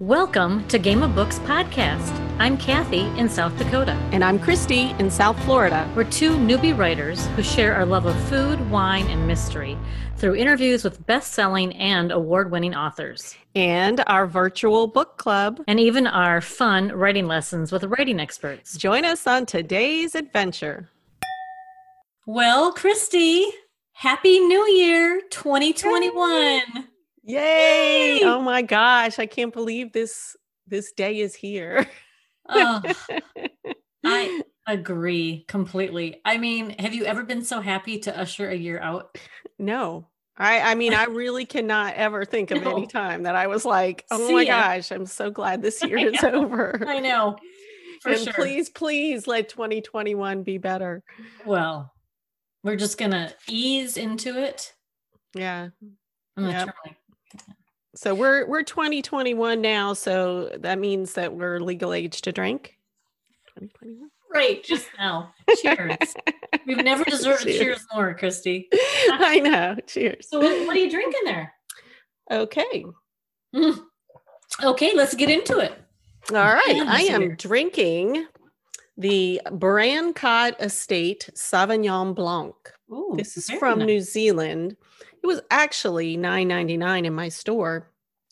Welcome to Game of Books podcast. I'm Kathy in South Dakota. And I'm Christy in South Florida. We're two newbie writers who share our love of food, wine, and mystery through interviews with best selling and award winning authors. And our virtual book club. And even our fun writing lessons with writing experts. Join us on today's adventure. Well, Christy, Happy New Year 2021. Yay! Yay! Oh my gosh, I can't believe this this day is here. oh, I agree completely. I mean, have you ever been so happy to usher a year out? No. I I mean, I really cannot ever think of no. any time that I was like, "Oh See my ya. gosh, I'm so glad this year is over." I know. For and sure. please, please let 2021 be better. Well, we're just gonna ease into it. Yeah. I'm gonna turn my so we're we're 2021 now, so that means that we're legal age to drink. 2021. Right, just now. Cheers. We've never deserved cheers. cheers more, Christy. I know. Cheers. So what, what, are you drinking there? Okay. Mm. Okay, let's get into it. All right. I am here. drinking the Brancott Estate Sauvignon Blanc. Ooh, this is from nice. New Zealand. It was actually $9.99 in my store,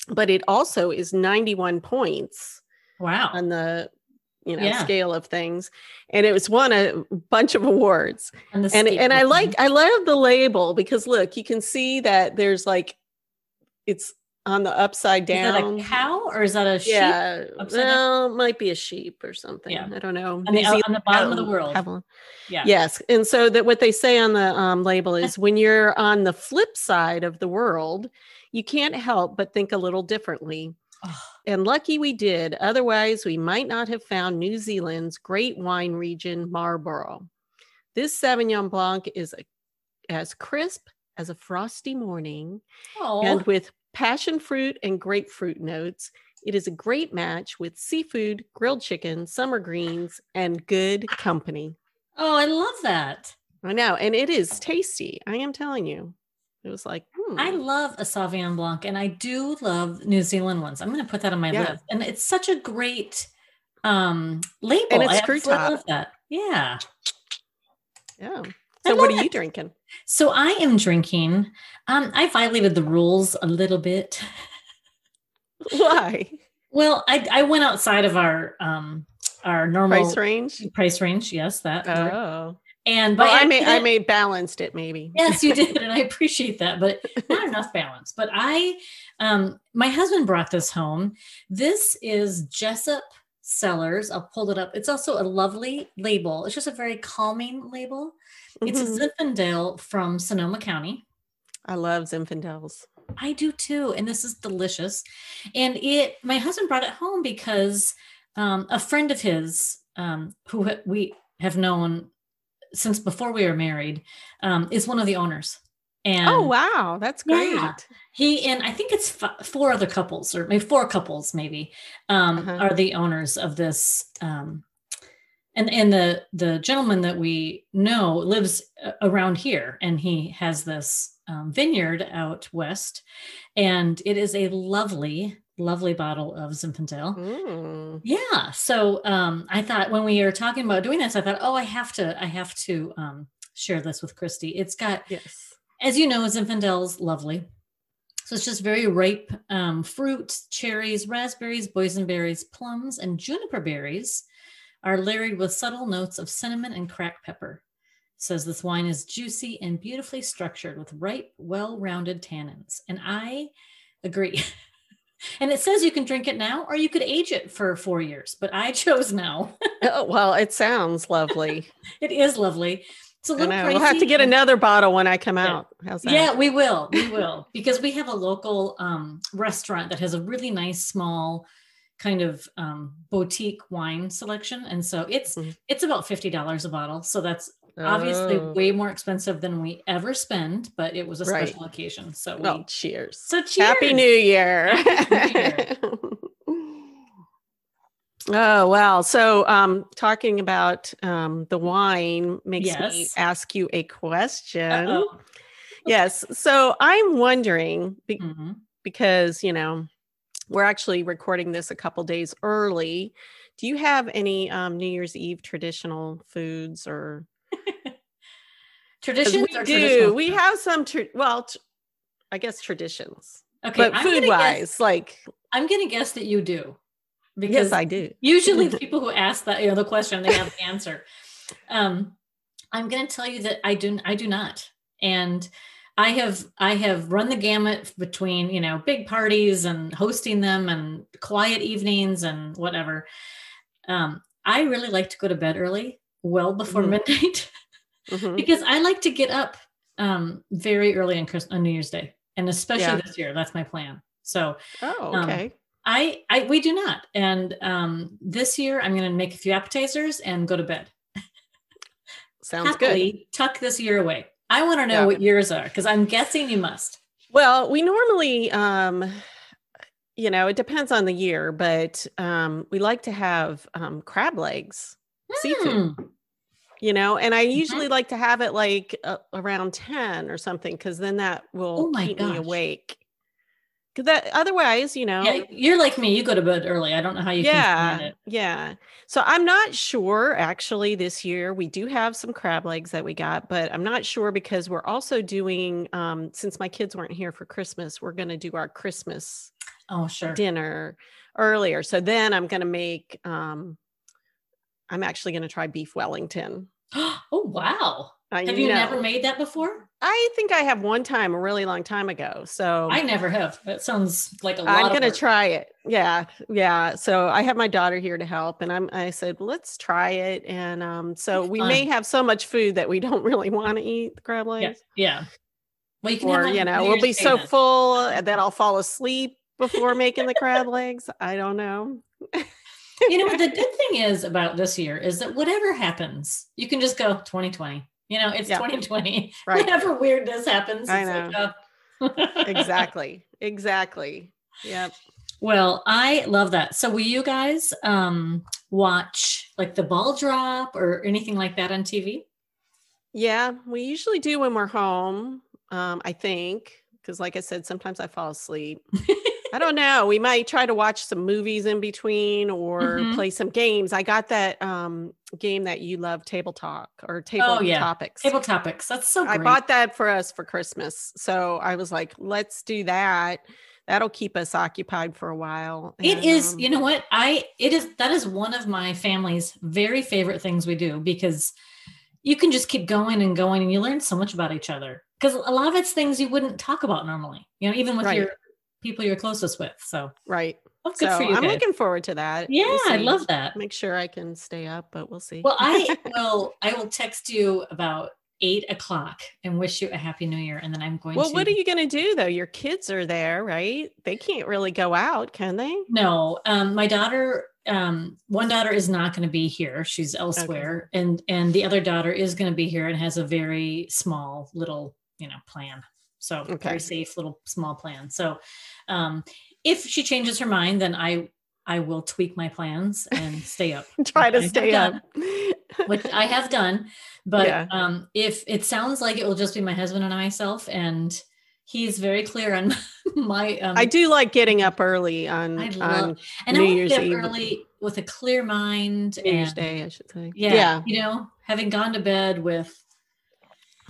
but it also is 91 points. Wow. On the you know yeah. scale of things and it was won a bunch of awards and and, and i like i love the label because look you can see that there's like it's on the upside down. Is that a cow or is that a sheep? Yeah, well, it might be a sheep or something. Yeah. I don't know. On the, on the bottom of the world. Yeah. Yes, and so that what they say on the um, label is when you're on the flip side of the world, you can't help but think a little differently. And lucky we did. Otherwise, we might not have found New Zealand's great wine region, Marlborough. This Sauvignon Blanc is a, as crisp as a frosty morning Aww. and with passion fruit and grapefruit notes. It is a great match with seafood, grilled chicken, summer greens, and good company. Oh, I love that. I know. And it is tasty. I am telling you. It was like, hmm. I love a Sauvignon Blanc and I do love New Zealand ones. I'm going to put that on my yeah. list. And it's such a great um label. And it's screw top. love that. Yeah. Yeah. So what are you drinking? So I am drinking. Um, I violated the rules a little bit. Why? Well, I I went outside of our um our normal price range. Price range, yes, that. Oh. And but well, I may I may balanced it maybe. Yes, you did, and I appreciate that, but not enough balance. But I, um, my husband brought this home. This is Jessup Cellars. I'll pull it up. It's also a lovely label. It's just a very calming label. It's mm-hmm. a Zinfandel from Sonoma County. I love Zinfandels. I do too. And this is delicious. And it, my husband brought it home because um, a friend of his um, who we have known since before we were married um, is one of the owners. And oh wow, that's great. Yeah, he and I think it's f- four other couples, or maybe four couples, maybe um, uh-huh. are the owners of this um, and and the the gentleman that we know lives uh, around here and he has this um, vineyard out west. And it is a lovely lovely bottle of zinfandel. Mm. yeah so um, i thought when we were talking about doing this i thought oh i have to i have to um, share this with christy. It's got yes. as you know zinfandel's lovely. So it's just very ripe um, fruit cherries raspberries boysenberries plums and juniper berries are layered with subtle notes of cinnamon and cracked pepper. It says this wine is juicy and beautifully structured with ripe, well rounded tannins. And I agree. and it says you can drink it now or you could age it for four years, but I chose now. oh, well, it sounds lovely. it is lovely. It's a little pricey. We'll have to get another bottle when I come out. How's that? Yeah, we will. We will. because we have a local um, restaurant that has a really nice small kind of um, boutique wine selection, and so it's mm-hmm. it's about fifty dollars a bottle. So that's obviously oh. way more expensive than we ever spend, but it was a special right. occasion. So we, oh, cheers! So cheers! Happy New Year! oh wow! So um, talking about um, the wine makes yes. me ask you a question. Uh-oh. Yes. So I'm wondering be- mm-hmm. because you know we're actually recording this a couple days early. Do you have any um, New Year's Eve traditional foods or traditions? We do. We have some. Tra- well, t- I guess traditions. Okay, but food wise, guess, like I'm going to guess that you do. Because yes, I do. Usually, people who ask that, you know, the question, they have the answer. Um, I'm going to tell you that I do. I do not, and I have I have run the gamut between you know big parties and hosting them and quiet evenings and whatever. Um, I really like to go to bed early, well before mm-hmm. midnight, mm-hmm. because I like to get up um, very early on, Christmas, on New Year's Day, and especially yeah. this year. That's my plan. So, oh, um, okay. Um, I, I, we do not. And um, this year, I'm going to make a few appetizers and go to bed. Sounds Happily, good. Tuck this year away. I want to know yeah. what yours are because I'm guessing you must. Well, we normally, um, you know, it depends on the year, but um, we like to have um, crab legs, mm. seafood. Hmm. You know, and I mm-hmm. usually mm-hmm. like to have it like uh, around 10 or something because then that will oh keep gosh. me awake that otherwise you know yeah, you're like me you go to bed early i don't know how you yeah yeah. So i'm not sure actually this year we do have some crab legs that we got but i'm not sure because we're also doing um since my kids weren't here for christmas we're going to do our christmas oh sure. dinner earlier. So then i'm going to make um i'm actually going to try beef wellington. Oh wow. Uh, have you, never made that before? I think I have one time a really long time ago. So I never have. That sounds like a lot. I'm gonna try it. Yeah, yeah. So I have my daughter here to help, and I'm. I said let's try it, and um, so we may have so much food that we don't really want to eat the crab legs. Yeah. yeah. Well, you or you know, we'll be so full that I'll fall asleep before making the crab legs. I don't know. you know, what the good thing is about this year is that whatever happens, you can just go 2020 you know, it's 2020. Right. Whatever weirdness happens. I know. Like, oh. exactly. Exactly. Yep. Well, I love that. So will you guys um watch like the ball drop or anything like that on TV? Yeah, we usually do when we're home. Um, I think because like I said, sometimes I fall asleep. I don't know. We might try to watch some movies in between or mm-hmm. play some games. I got that um, game that you love, Table Talk or Table oh, yeah. Topics. Table Topics. That's so great. I bought that for us for Christmas. So I was like, let's do that. That'll keep us occupied for a while. It and, is, um, you know what? I it is that is one of my family's very favorite things we do because you can just keep going and going and you learn so much about each other because a lot of it's things you wouldn't talk about normally you know even with right. your people you're closest with. So right. Well, good so for you. I'm guys. looking forward to that. Yeah, we'll I love that. Make sure I can stay up, but we'll see. Well, I will. I will text you about eight o'clock and wish you a happy new year. And then I'm going well, to. Well, what are you going to do though? Your kids are there, right? They can't really go out, can they? No. Um, my daughter, um, one daughter is not going to be here. She's elsewhere. Okay. And, and the other daughter is going to be here and has a very small little, you know, plan. So okay. very safe little small plan. So um, if she changes her mind, then I I will tweak my plans and stay up. Try to stay up. Done, which I have done. But yeah. um, if it sounds like it will just be my husband and myself, and he's very clear on my. Um, I do like getting up early on, I love, on and New I Year's Eve. early with a clear mind. New Year's Day, I should say. Yeah, yeah. You know, having gone to bed with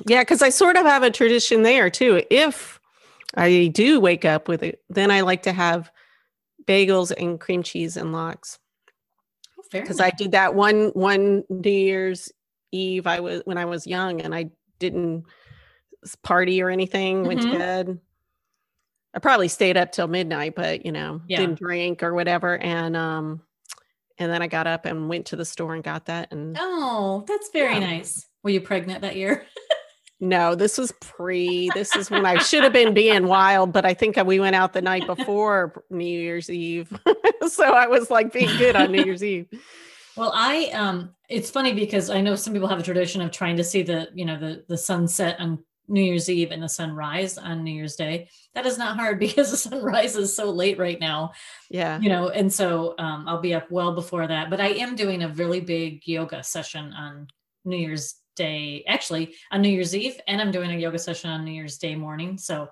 yeah, because I sort of have a tradition there too. If I do wake up with it, then I like to have bagels and cream cheese and lox. Because oh. I did that one one New Year's Eve. I was when I was young, and I didn't party or anything. Mm-hmm. Went to mm-hmm. bed. I probably stayed up till midnight, but you know, yeah. didn't drink or whatever. And um, and then I got up and went to the store and got that. And oh, that's very yeah. nice. Were you pregnant that year? No, this was pre. This is when I should have been being wild, but I think we went out the night before New Year's Eve. so I was like being good on New Year's Eve. Well, I um it's funny because I know some people have a tradition of trying to see the, you know, the the sunset on New Year's Eve and the sunrise on New Year's Day. That is not hard because the sun rises so late right now. Yeah. You know, and so um, I'll be up well before that. But I am doing a really big yoga session on New Year's Day, actually on New Year's Eve, and I'm doing a yoga session on New Year's Day morning. So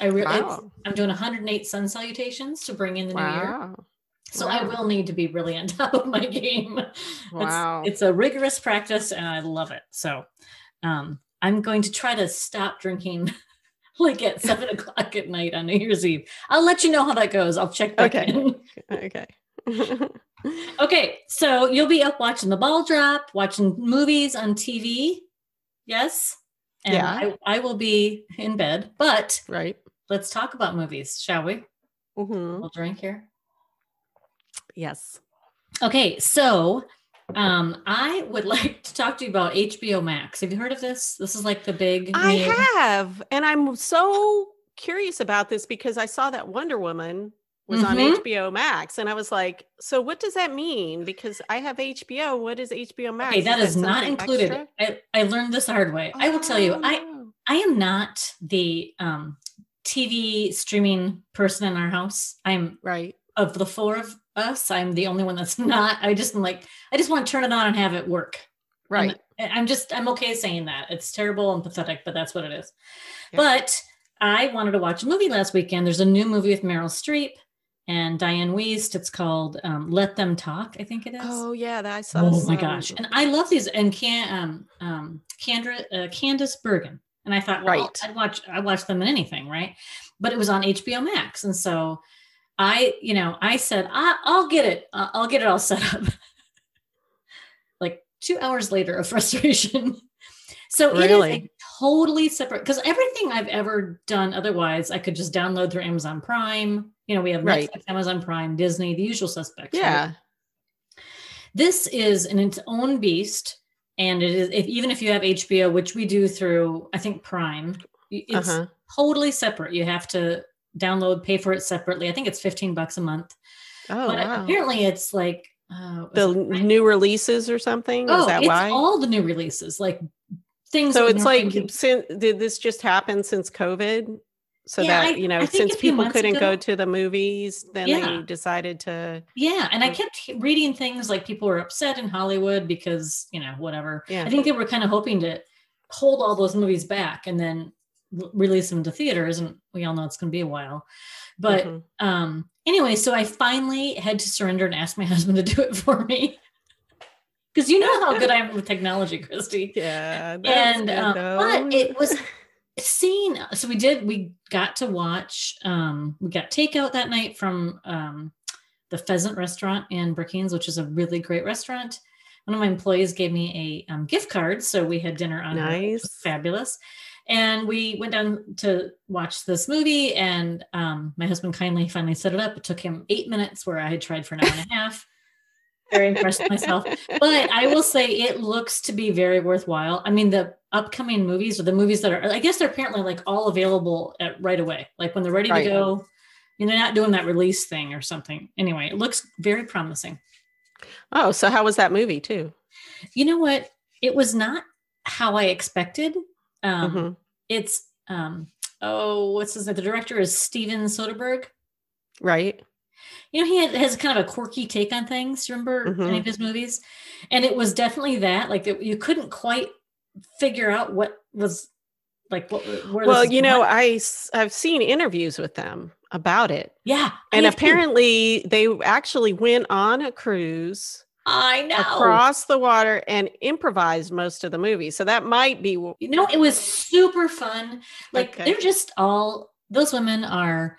I really, wow. I'm doing 108 sun salutations to bring in the wow. new year. So wow. I will need to be really on top of my game. Wow. It's, it's a rigorous practice and I love it. So um, I'm going to try to stop drinking like at seven o'clock at night on New Year's Eve. I'll let you know how that goes. I'll check back okay. in. okay. okay. So you'll be up watching the ball drop, watching movies on TV. Yes. And yeah. I, I will be in bed, but right. Let's talk about movies, shall we? Mm-hmm. We'll drink here. Yes. Okay, so um, I would like to talk to you about HBO Max. Have you heard of this? This is like the big. I have, and I'm so curious about this because I saw that Wonder Woman was mm-hmm. on HBO Max, and I was like, "So what does that mean?" Because I have HBO. What is HBO Max? Okay, that is, is that not included. I, I learned this the hard way. Oh. I will tell you, I oh. I am not the um, TV streaming person in our house. I'm right of the four of us. I'm the only one that's not. I just am like, I just want to turn it on and have it work. Right. I'm, I'm just, I'm okay saying that. It's terrible and pathetic, but that's what it is. But I wanted to watch a movie last weekend. There's a new movie with Meryl Streep and Dianne Wiest. It's called um, Let Them Talk. I think it is. Oh yeah, that I saw. Oh my gosh, and I love these. And can um um Candra, uh, Candice Bergen. And I thought, well, right. I'd watch I'd watch them in anything, right? But it was on HBO Max, and so I, you know, I said, I, will get it. I'll get it all set up. like two hours later of frustration. so really? it is a totally separate because everything I've ever done otherwise, I could just download through Amazon Prime. You know, we have right. Netflix, Amazon Prime, Disney, the usual suspects. Yeah. Right? This is in its own beast. And it is if, even if you have HBO, which we do through, I think Prime, it's uh-huh. totally separate. You have to download, pay for it separately. I think it's 15 bucks a month. Oh, but wow. apparently it's like uh, the it new releases or something. Oh, Is that it's why? all the new releases, like things. So it's like, since, did this just happen since COVID? So yeah, that, I, you know, since people couldn't ago, go to the movies, then yeah. they decided to. Yeah. And I kept reading things like people were upset in Hollywood because, you know, whatever. Yeah. I think they were kind of hoping to hold all those movies back and then release them to theaters and we all know it's going to be a while but mm-hmm. um anyway so i finally had to surrender and ask my husband to do it for me because you know how good i am with technology christy. Yeah and um, but it was seen. so we did we got to watch um we got takeout that night from um the pheasant restaurant in brookings which is a really great restaurant. One of my employees gave me a um, gift card so we had dinner on nice. fabulous. And we went down to watch this movie and um, my husband kindly finally set it up. It took him eight minutes where i had tried for an hour and a half very impressed with myself but i will say it looks to be very worthwhile i mean the upcoming movies or the movies that are i guess they're apparently like all available at right away like when they're ready right. to go and they're not doing that release thing or something anyway it looks very promising oh so how was that movie too you know what it was not how i expected um, mm-hmm. It's um, oh, what's his name? The director is Steven Soderbergh. Right. You know, he had, has kind of a quirky take on things. Remember mm-hmm. any of his movies? And it was definitely that. Like it, you couldn't quite figure out what was like what. well, you know, I I've seen interviews with them about it. Yeah, and apparently they actually went on a cruise I know. Across the water and improvised most of the movie. So that might be. You know, it was super fun. Like okay. they're just all, those women are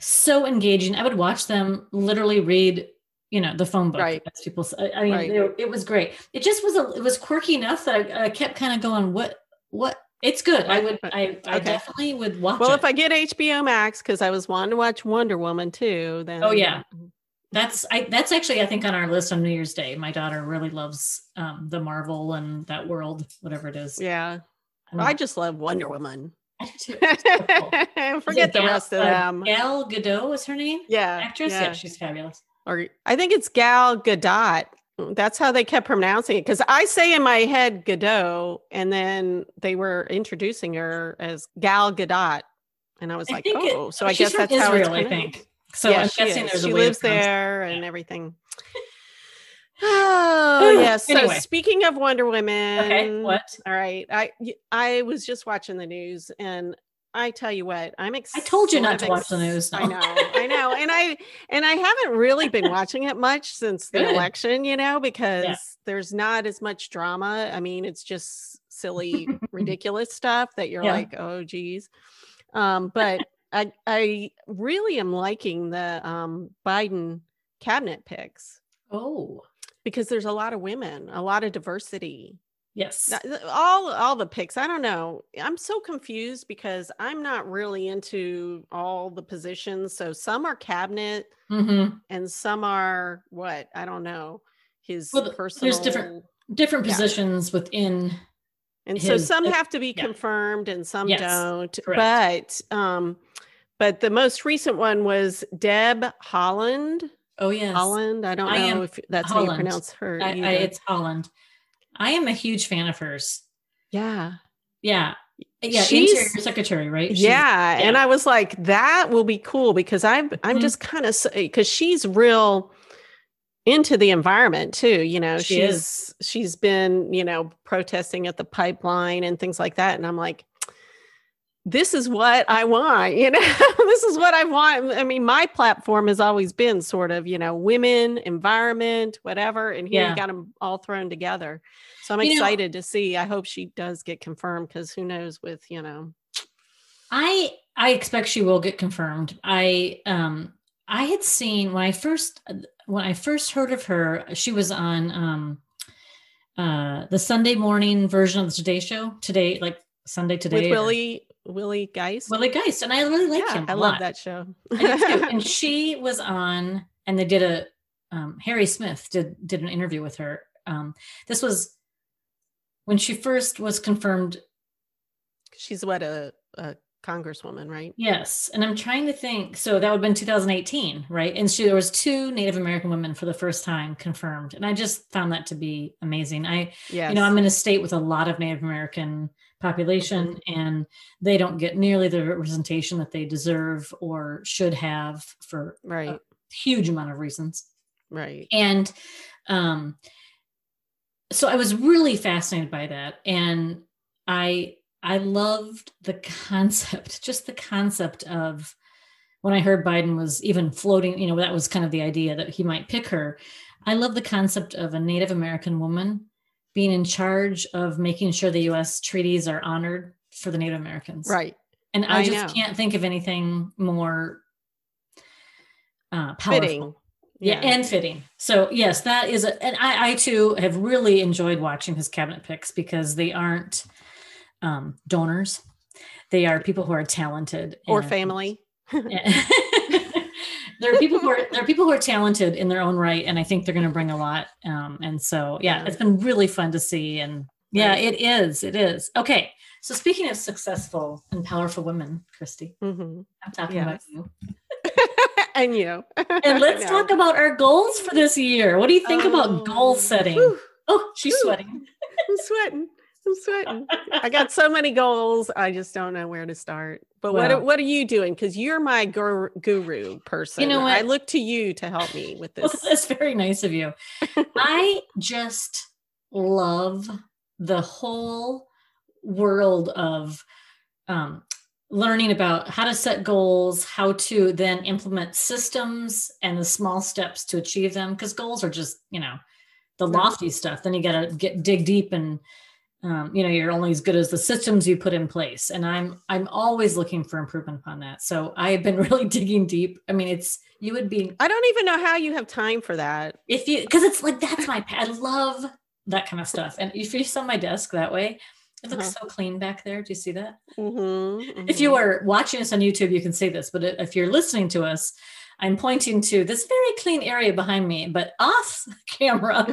so engaging. I would watch them literally read, you know, the phone book. Right. As people. I mean, right. it was great. It just was, a, it was quirky enough that I, I kept kind of going, what, what, it's good. I would. I, I okay. definitely would watch. Well, it. if I get HBO Max, because I was wanting to watch Wonder Woman too, then. Oh yeah, that's I that's actually I think on our list on New Year's Day. My daughter really loves um the Marvel and that world, whatever it is. Yeah. I, I just love Wonder Woman. Forget the rest of uh, them. Gal Gadot was her name? Yeah. Actress? Yeah. yeah, she's fabulous. Or I think it's Gal Gadot. That's how they kept pronouncing it. Because I say in my head Gadot, and then they were introducing her as Gal Gadot. And I was like, oh, it, so I guess that's Israel, how it's I think. So yeah, I'm guessing is. there's she lives there and everything. Oh yes. So anyway. speaking of Wonder Women, okay, what? All right, I I was just watching the news and I tell you what, I'm excited. I told you not to watch the news. No. I know, I know, and I and I haven't really been watching it much since the Good. election, you know, because yeah. there's not as much drama. I mean, it's just silly, ridiculous stuff that you're yeah. like, oh, geez. Um, but I I really am liking the um, Biden cabinet picks. Oh, because there's a lot of women, a lot of diversity. Yes. All all the picks. I don't know. I'm so confused because I'm not really into all the positions. So some are cabinet mm-hmm. and some are what? I don't know. His well, personal There's different different positions yeah. within and his, so some have to be yeah. confirmed and some yes, don't. Correct. But um but the most recent one was Deb Haaland. Oh yes. Holland. I don't I know if that's Haaland. how you pronounce her. I, I, it's Holland. I am a huge fan of hers. Yeah. Yeah. Yeah, She's, Interior Secretary, right? Yeah, yeah, and I was like, that will be cool because I'm I'm mm-hmm. just kind of because she's real into the environment too. You know, she she's is. she's been you know protesting at the pipeline and things like that, and I'm like, this is what I want, you know, this is what I want. I mean, my platform has always been sort of, you know, women, environment, whatever. And here yeah. you got them all thrown together. So I'm you excited know, to see. I hope she does get confirmed because who knows with, you know. I I expect she will get confirmed. I um I had seen when I first when I first heard of her, she was on um uh the Sunday morning version of the Today Show today, like Sunday today. With Willie Willie Geist. Willie Geist, and I really like yeah, him. I love that show. and she was on, and they did a. Um, Harry Smith did did an interview with her. Um, this was when she first was confirmed. She's what a, a congresswoman, right? Yes, and I'm trying to think. So that would have been 2018, right? And she there was two Native American women for the first time confirmed, and I just found that to be amazing. I, yes. you know, I'm in a state with a lot of Native American population and they don't get nearly the representation that they deserve or should have for right. a huge amount of reasons. Right. And um so i was really fascinated by that and i i loved the concept just the concept of when i heard biden was even floating you know that was kind of the idea that he might pick her. I love the concept of a native american woman being in charge of making sure the US treaties are honored for the Native Americans. Right. And I, I just know. can't think of anything more uh, powerful. Fitting. Yeah. yeah. and fitting. So yes, that is a, and I, I too have really enjoyed watching his cabinet picks because they aren't um, donors. They are people who are talented or family. there are people who are there are people who are talented in their own right, and I think they're going to bring a lot. Um, and so, yeah, it's been really fun to see, and yeah, it is. It is okay. So, speaking of successful and powerful women, Christy, mm-hmm. I'm talking yes. about you. and you. and let's talk about our goals for this year. What do you think about goal oh, setting? Whew. Oh, she's sweating. I'm sweating. I'm sweating. I got so many goals. I just don't know where to start. But well, what what are you doing? Because you're my guru, guru person. You know what? I look to you to help me with this. Well, that's very nice of you. I just love the whole world of um, learning about how to set goals, how to then implement systems and the small steps to achieve them. Because goals are just you know the lofty stuff. Then you got to get dig deep and um, you know you're only as good as the systems you put in place. And i'm i'm always looking for improvement upon that. So i have been really digging deep. I mean it's you would be i don't even know how you have time for that. If you because it's like that's my i love that kind of stuff. And if you saw my desk that way it looks uh-huh. so clean back there. Do you see that? Mm-hmm, mm-hmm. if you are watching us on youtube you can see this but if you're listening to us I'm pointing to this very clean area behind me, but off camera,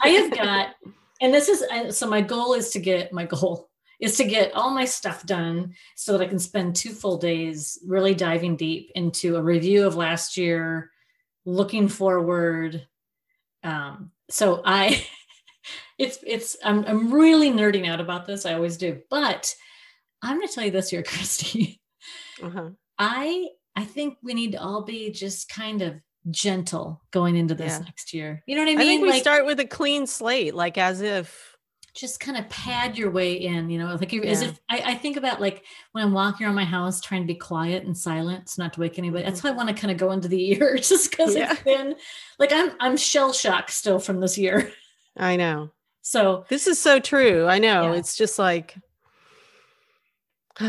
I have got and this is so my goal is to get my goal is to get all my stuff done so that I can spend two full days really diving deep into a review of last year, looking forward. Um, so I, it's it's I'm I'm really nerding out about this. I always do, but I'm going to tell you this here, Christy. Uh-huh. I I think we need to all be just kind of gentle going into this yeah. next year. You know what I mean? I think we like, start with a clean slate, like as if just kind of pad your way in, you know, like yeah. as if I, I, think about like when I'm walking around my house trying to be quiet and silent, so not to wake anybody. That's mm-hmm. why I want to kind of go into the ear just because yeah. it's been like I'm I'm shell shocked still from this year. I know. So this is so true. I know. It's just like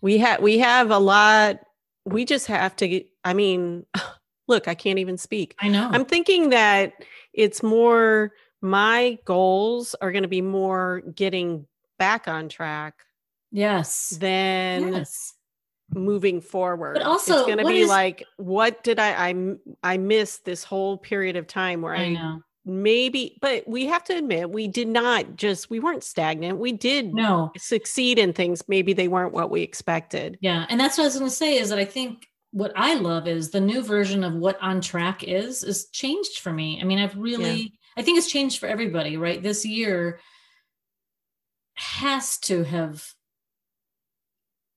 we have we have a lot. We just have to. I mean, look, I can't even speak. I know. I'm thinking that it's more my goals are going to be more getting back on track. Yes. Than yes. moving forward. But also, it's going to be is, like, what did I, I, I missed this whole period of time where I, I know maybe but we have to admit we did not just we weren't stagnant we did no succeed in things maybe they weren't what we expected yeah and that's what i was going to say is that i think what i love is the new version of what on track is is changed for me i mean i've really yeah. I think it's changed for everybody, right? This year has to have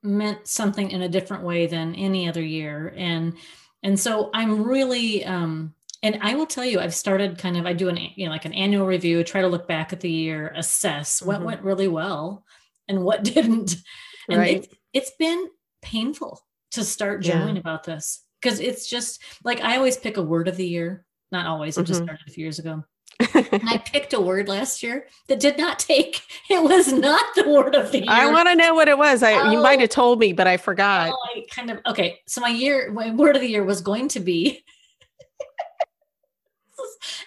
meant something in a different way than any other year. And and so I'm really um and I will tell you, I've started kind of I do an you know like an annual review, try to look back at the year, assess mm-hmm. what went really well and what didn't. And right. it's, it's been painful to start journaling yeah. about this because it's just like I always pick a word of the year. Not always, mm-hmm. just started a few years ago and I picked a word last year that did not take. It was not the word of the year. I want to know what it was. I oh, you might have told me, but I forgot. Oh, I kind of okay. So my year, my word of the year was going to be.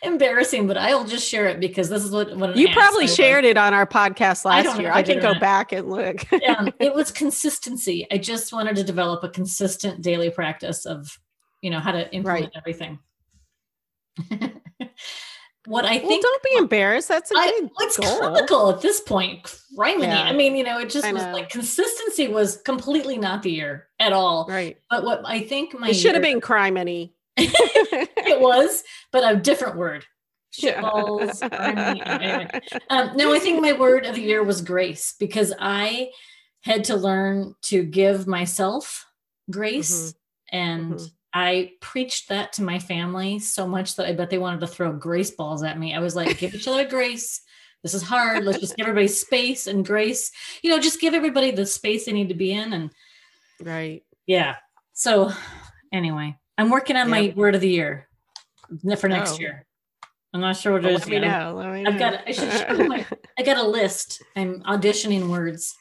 Embarrassing, but I will just share it because this is what, what you probably shared it on our podcast last year. I, I can go back and look. um, it was consistency. I just wanted to develop a consistent daily practice of, you know, how to implement right. everything what I think. Well, don't be embarrassed. That's a good I, it's goal. comical at this point. Criminy. Yeah. I mean, you know, it just was like consistency was completely not the year at all. Right. But what I think my it should have been criminy. It was, but a different word. Shitballs. anyway. um, no, I think my word of the year was grace because I had to learn to give myself grace mm-hmm. and. Mm-hmm I preached that to my family so much that I bet they wanted to throw grace balls at me. I was like, give each other grace. This is hard. Let's just give everybody space and grace. You know, just give everybody the space they need to be in. And right. Yeah. So anyway, I'm working on yep. my word of the year for next oh. year. I'm not sure what it well, is. Let me know. Let me I've got I should show my I got a list. I'm auditioning words.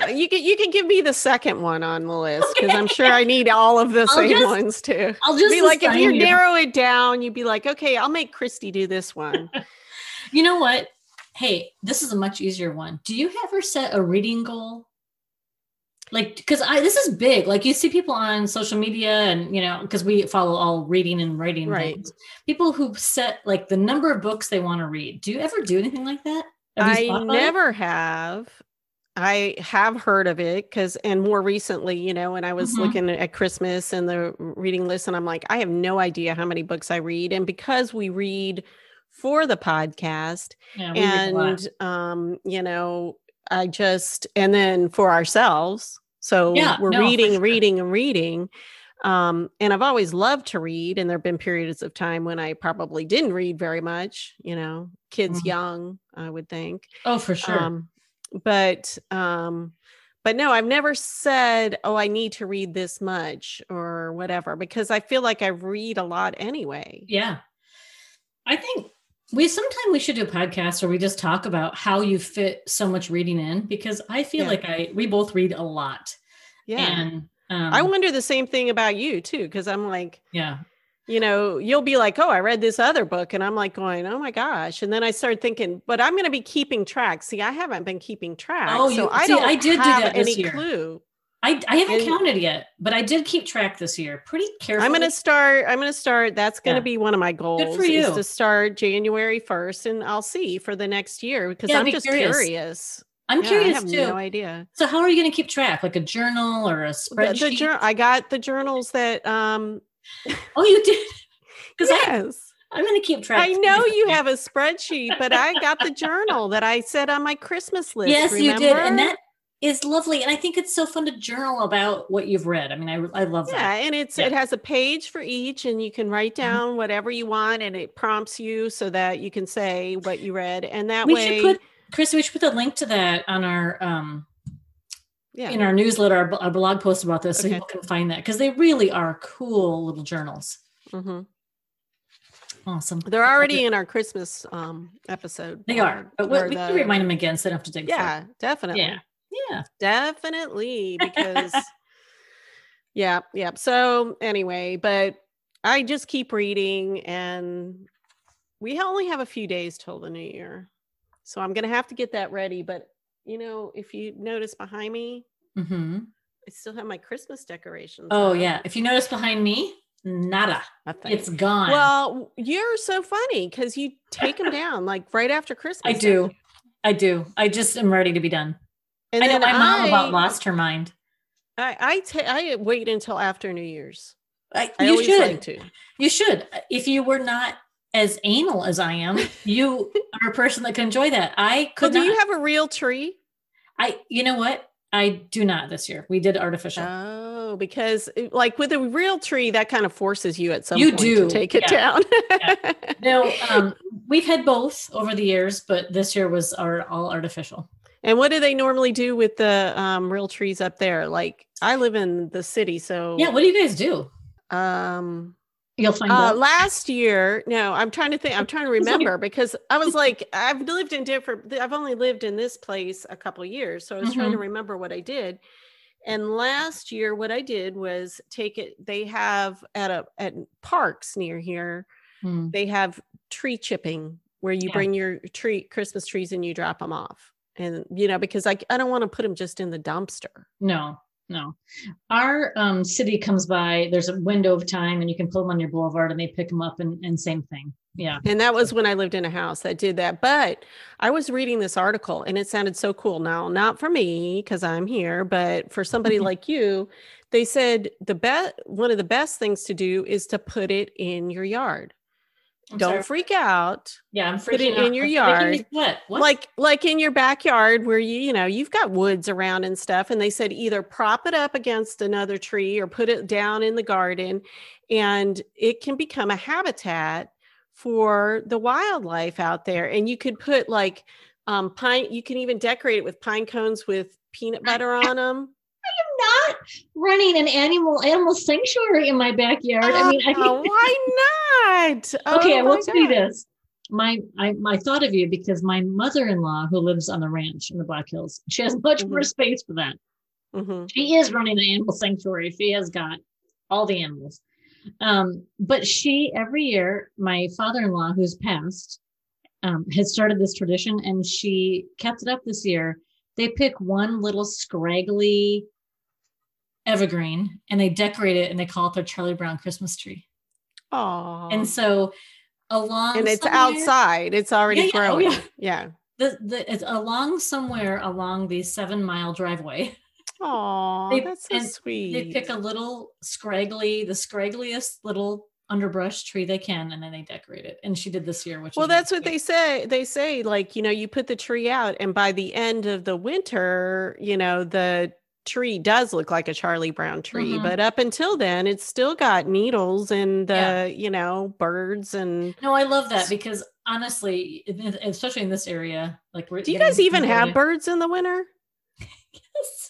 Uh, you can you can give me the second one on the list because okay. I'm sure I need all of the I'll same just, ones too. I'll just be like if you, you narrow it down, you'd be like, okay, I'll make Christy do this one. you know what? Hey, this is a much easier one. Do you ever set a reading goal? Like, because I this is big. Like you see people on social media, and you know, because we follow all reading and writing right. Things. People who set like the number of books they want to read. Do you ever do anything like that? I never have. I have heard of it because, and more recently, you know, when I was mm-hmm. looking at Christmas and the reading list, and I'm like, I have no idea how many books I read. And because we read for the podcast, yeah, and, um, you know, I just, and then for ourselves. So yeah, we're no, reading, sure. reading, and reading. Um, and I've always loved to read. And there have been periods of time when I probably didn't read very much, you know, kids mm-hmm. young, I would think. Oh, for sure. Um, but um but no i've never said oh i need to read this much or whatever because i feel like i read a lot anyway yeah i think we sometime we should do a podcast where we just talk about how you fit so much reading in because i feel yeah. like i we both read a lot yeah and um, i wonder the same thing about you too because i'm like yeah you know, you'll be like, oh, I read this other book. And I'm like going, oh my gosh. And then I started thinking, but I'm going to be keeping track. See, I haven't been keeping track. Oh, so you, I see, don't I did have do that any year. clue. I, I haven't and, counted yet, but I did keep track this year pretty carefully. I'm going to start. I'm going to start. That's going to yeah. be one of my goals. Good for you. Is to start January 1st, and I'll see for the next year because yeah, I'm just curious. curious. I'm yeah, curious I have too. No idea. So, how are you going to keep track? Like a journal or a spreadsheet? The, the jur- I got the journals that um Oh, you did? Because yes. I, I'm going to keep track. I know you have a spreadsheet, but I got the journal that I said on my Christmas list. Yes, remember? you did. And that is lovely and i think it's so fun to journal about what you've read. I mean i, I love yeah, that and it's Yeah. it has a page for each and you can write Mhm. down whatever you want and it prompts you so that you can say what you read and that we way should put chris we should put the link to that on our um yeah. in our newsletter our, our blog post about this so people can find that because they really are cool little journals. Mm-hmm. awesome. They're already in our christmas um episode they are but we, we the- can remind them again so they don't have to dig yeah definitely. Yeah yeah. Definitely because yeah yeah so anyway but i just keep reading and we only have a few days till the new year. So i'm gonna have to get that ready but you know if you notice behind me mm-hmm. i still have my christmas decorations oh up. yeah. If you notice behind me nada. Nothing. it's gone. Well you're so funny because you take them down like right after christmas i do. i do. I just am ready to be done and i know then my mom I, about lost her mind I, I, ta- I wait until after new year's I, you should like to You should. If you were not as anal as I am, you are a person that can enjoy that. I Well, could do not. you have a real tree I. You know what? I do not this year. We did artificial. Oh, because like with a real tree, that kind of forces you at some You point do, to take it yeah. down. no, um, we've had both over the years, but this year was our all artificial. And what do they normally do with the um, real trees up there? Like I live in the city, so Yeah. What do you guys do? um, You'll find uh, out. last year, no, I'm trying to think. I'm trying to remember because I was like, I've lived in different. I've only lived in this place a couple of years, so I was trying to Mhm. remember what I did. And last year, what I did was take it. They have at a at parks near here. Hmm. they have tree chipping where you Yeah. bring your tree Christmas trees and you drop them off. And you know, because I I don't want to put them just in the dumpster. No, no. Our um, city comes by. There's a window of time, and you can pull them on your boulevard, and they pick them up, and, and same thing. Yeah. And that was when I lived in a house that did that. But I was reading this article and it sounded so cool. Now, not for me because I'm here, but for somebody like you, they said the best one of the best things to do is to put it in your yard. I'm don't sorry. freak out. Yeah, I'm freaking put it out. in your I'm yard. What? What? like like in your backyard where you you know you've got woods around and stuff and they said either prop it up against another tree or put it down in the garden and it can become a habitat for the wildlife out there and you could put like um pine you can even decorate it with pine cones with peanut butter on them not running an animal animal sanctuary in my backyard. I mean, I think why not okay, Oh I my will say God. this. My I, I thought of you because my mother-in-law, who lives on the ranch in the Black Hills, she has much more Mhm. space for that. Mhm. She is running an animal sanctuary. She has got all the animals. Um, but she every year, my father-in-law, who's passed, um, has started this tradition, and she kept it up this year. They pick one little scraggly evergreen and they decorate it and they call it their Charlie Brown Christmas tree. Aw. And so along and it's somewhere- outside it's already Yeah, yeah, oh, growing yeah. yeah The, the, it's along somewhere along the seven mile driveway. Oh, They- that's so sweet. They pick a little scraggly, the scraggliest little underbrush tree they can, and then they decorate it. And she did this year, which well, really that's what sweet. they say. They say, like, you know, you put the tree out, and by the end of the winter, you know, the tree does look like a Charlie Brown tree. Mhm. But up until then, it's still got needles and the, Yeah. you know, birds. And No, I love that because honestly, especially in this area, like we're do you guys even have birds in the winter?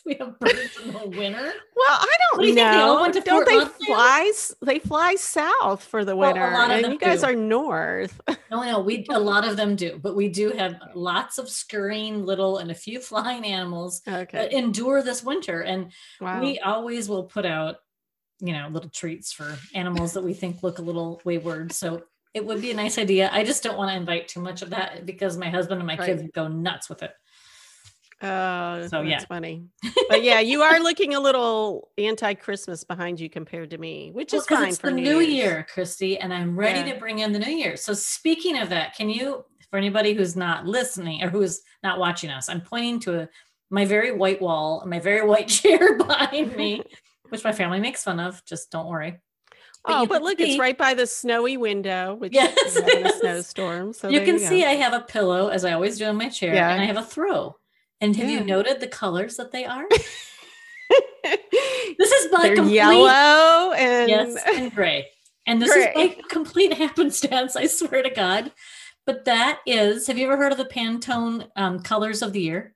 We have birds in the winter. Well, I do don't you think, they know. Don't Fort they Lauderdale? fly? They fly south for the Well, a winter, lot of and them you guys do. are north. No, no, we a lot of them do, but we do have lots of scurrying little and a few flying animals uh, that endure this winter. And Wow. we always will put out, you know, little treats for animals that we think look a little wayward. So it would be a nice idea. I just don't want to invite too much of that because my husband and my Right. kids would go nuts with it. Oh, So, that's yeah. funny. But yeah, you are looking a little anti-Christmas behind you compared to me, which Well, is fine it's for the New Year's. year, Christy, and I'm ready Yeah. to bring in the new year. So speaking of that, can you, for anybody who's not listening or who's not watching us, I'm pointing to a, my very white wall, my very white chair behind me, which my family makes fun of. Just don't worry. Oh, but look, see- it's right by the snowy window, which Yes, is a snowstorm. So you can go. see I have a pillow, as I always do in my chair, Yeah. and I have a throw. And have yeah. you noted the colors that they are? this is like complete, yellow and yes, and gray. And this gray. is like complete happenstance, I swear to God. But that is, have you ever heard of the Pantone um, colors of the year?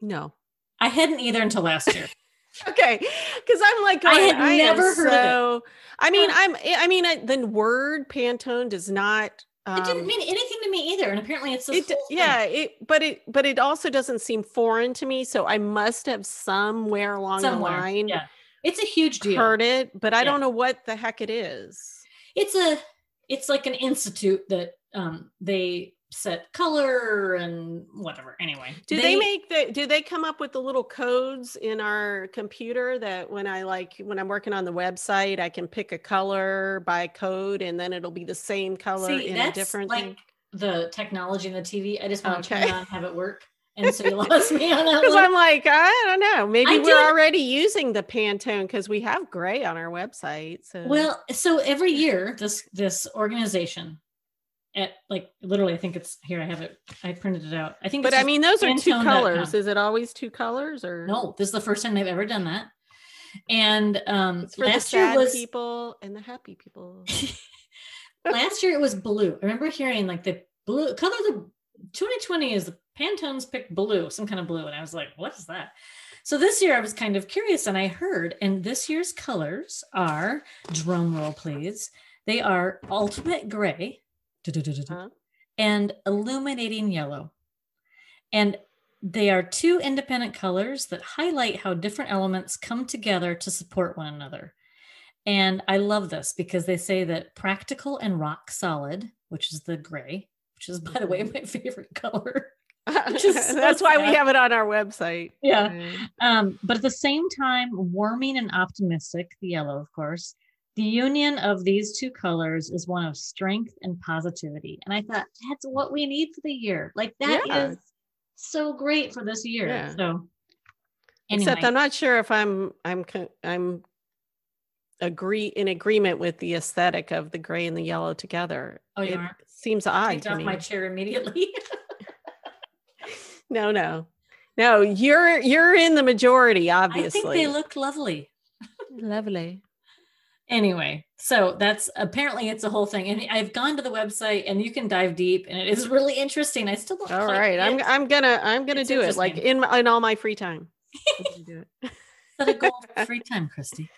No. I hadn't either until last year. okay because i'm like i had I never heard so, of it i mean i'm i mean I, the word pantone does not um, it didn't um, mean anything to me either and apparently it's it, yeah it but it but it also doesn't seem foreign to me so i must have somewhere along somewhere, the line yeah. It's a huge deal. heard it but i yeah. don't know what the heck it is. It's a it's like an institute that um they set color and whatever anyway. Do they, they, make the do they come up with the little codes in our computer that when i like when i'm working on the website i can pick a color by code and then it'll be the same color See, in a different like thing? the technology in the tv i just want okay. to turn on have it work. And so you lost me on that because i'm like i don't know. Maybe I we're already using the pantone because we have gray on our website so well so every year this this organization at like literally i think it's here i have it. I printed it out. I think but i mean those are two colors. Is it always two colors or? No this is the first time they've ever done that. And um it's for last the sad year was people and the happy people. Last year it was blue. I remember hearing like the blue color the 2020 is the pantones picked blue some kind of blue and i was like what is that? So this year i was kind of curious and i heard and this year's colors are drum roll please they are ultimate gray huh? and illuminating yellow. And they are two independent colors that highlight how different elements come together to support one another. And I love this because they say that practical and rock solid, which is the gray, which is, by the way, my favorite color. That's why we have it on our website. Yeah. Um, but at the same time, warming and optimistic, the yellow, of course, the union of these two colors is one of strength and positivity. And I thought that's what we need for the year. Like that yeah. is so great for this year. Yeah. So anyway. except I'm not sure if I'm I'm I'm agree in agreement with the aesthetic of the gray and the yellow together. Oh, you it are? seems odd to off me. my chair immediately. no, no. No, you're you're in the majority, obviously. I think they look lovely. lovely anyway so that's apparently it's a whole thing. And i've gone to the website and you can dive deep and it is really interesting. I still don't all right i'm i'm gonna i'm gonna it's do it like in in all my free time. Do it. Set a goal for free time christy?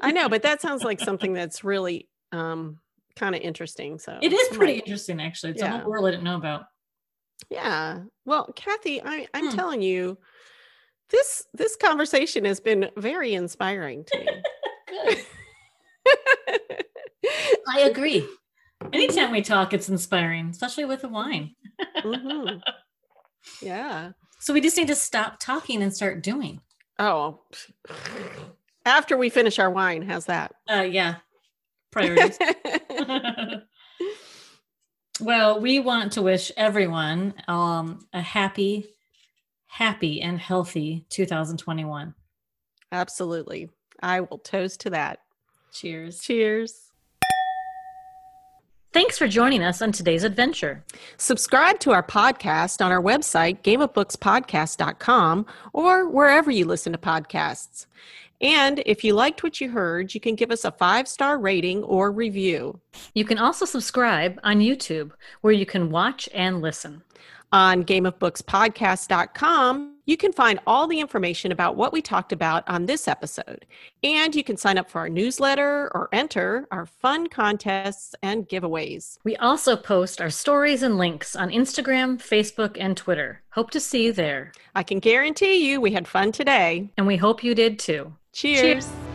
I know but that sounds like something that's really um kind of interesting so it is pretty interesting actually. It's yeah. a whole world i didn't know about. Yeah. Well kathy i i'm hmm. telling you this this conversation has been very inspiring to me. Good. I agree. Anytime we talk, it's inspiring, especially with the wine. mm-hmm. Yeah. So we just need to stop talking and start doing. Oh, after we finish our wine, how's that? Uh, yeah. Priorities. well, we want to wish everyone um, a happy, happy, and healthy 2021. Absolutely. I will toast to that. Cheers. Cheers. Thanks for joining us on today's adventure. Subscribe to our podcast on our website, gameofbookspodcast.com, or wherever you listen to podcasts. And if you liked what you heard, you can give us a five star rating or review. You can also subscribe on YouTube, where you can watch and listen. On gameofbookspodcast.com, you can find all the information about what we talked about on this episode. And you can sign up for our newsletter or enter our fun contests and giveaways. We also post our stories and links on Instagram, Facebook, and Twitter. Hope to see you there. I can guarantee you we had fun today. And we hope you did too. Cheers. Cheers.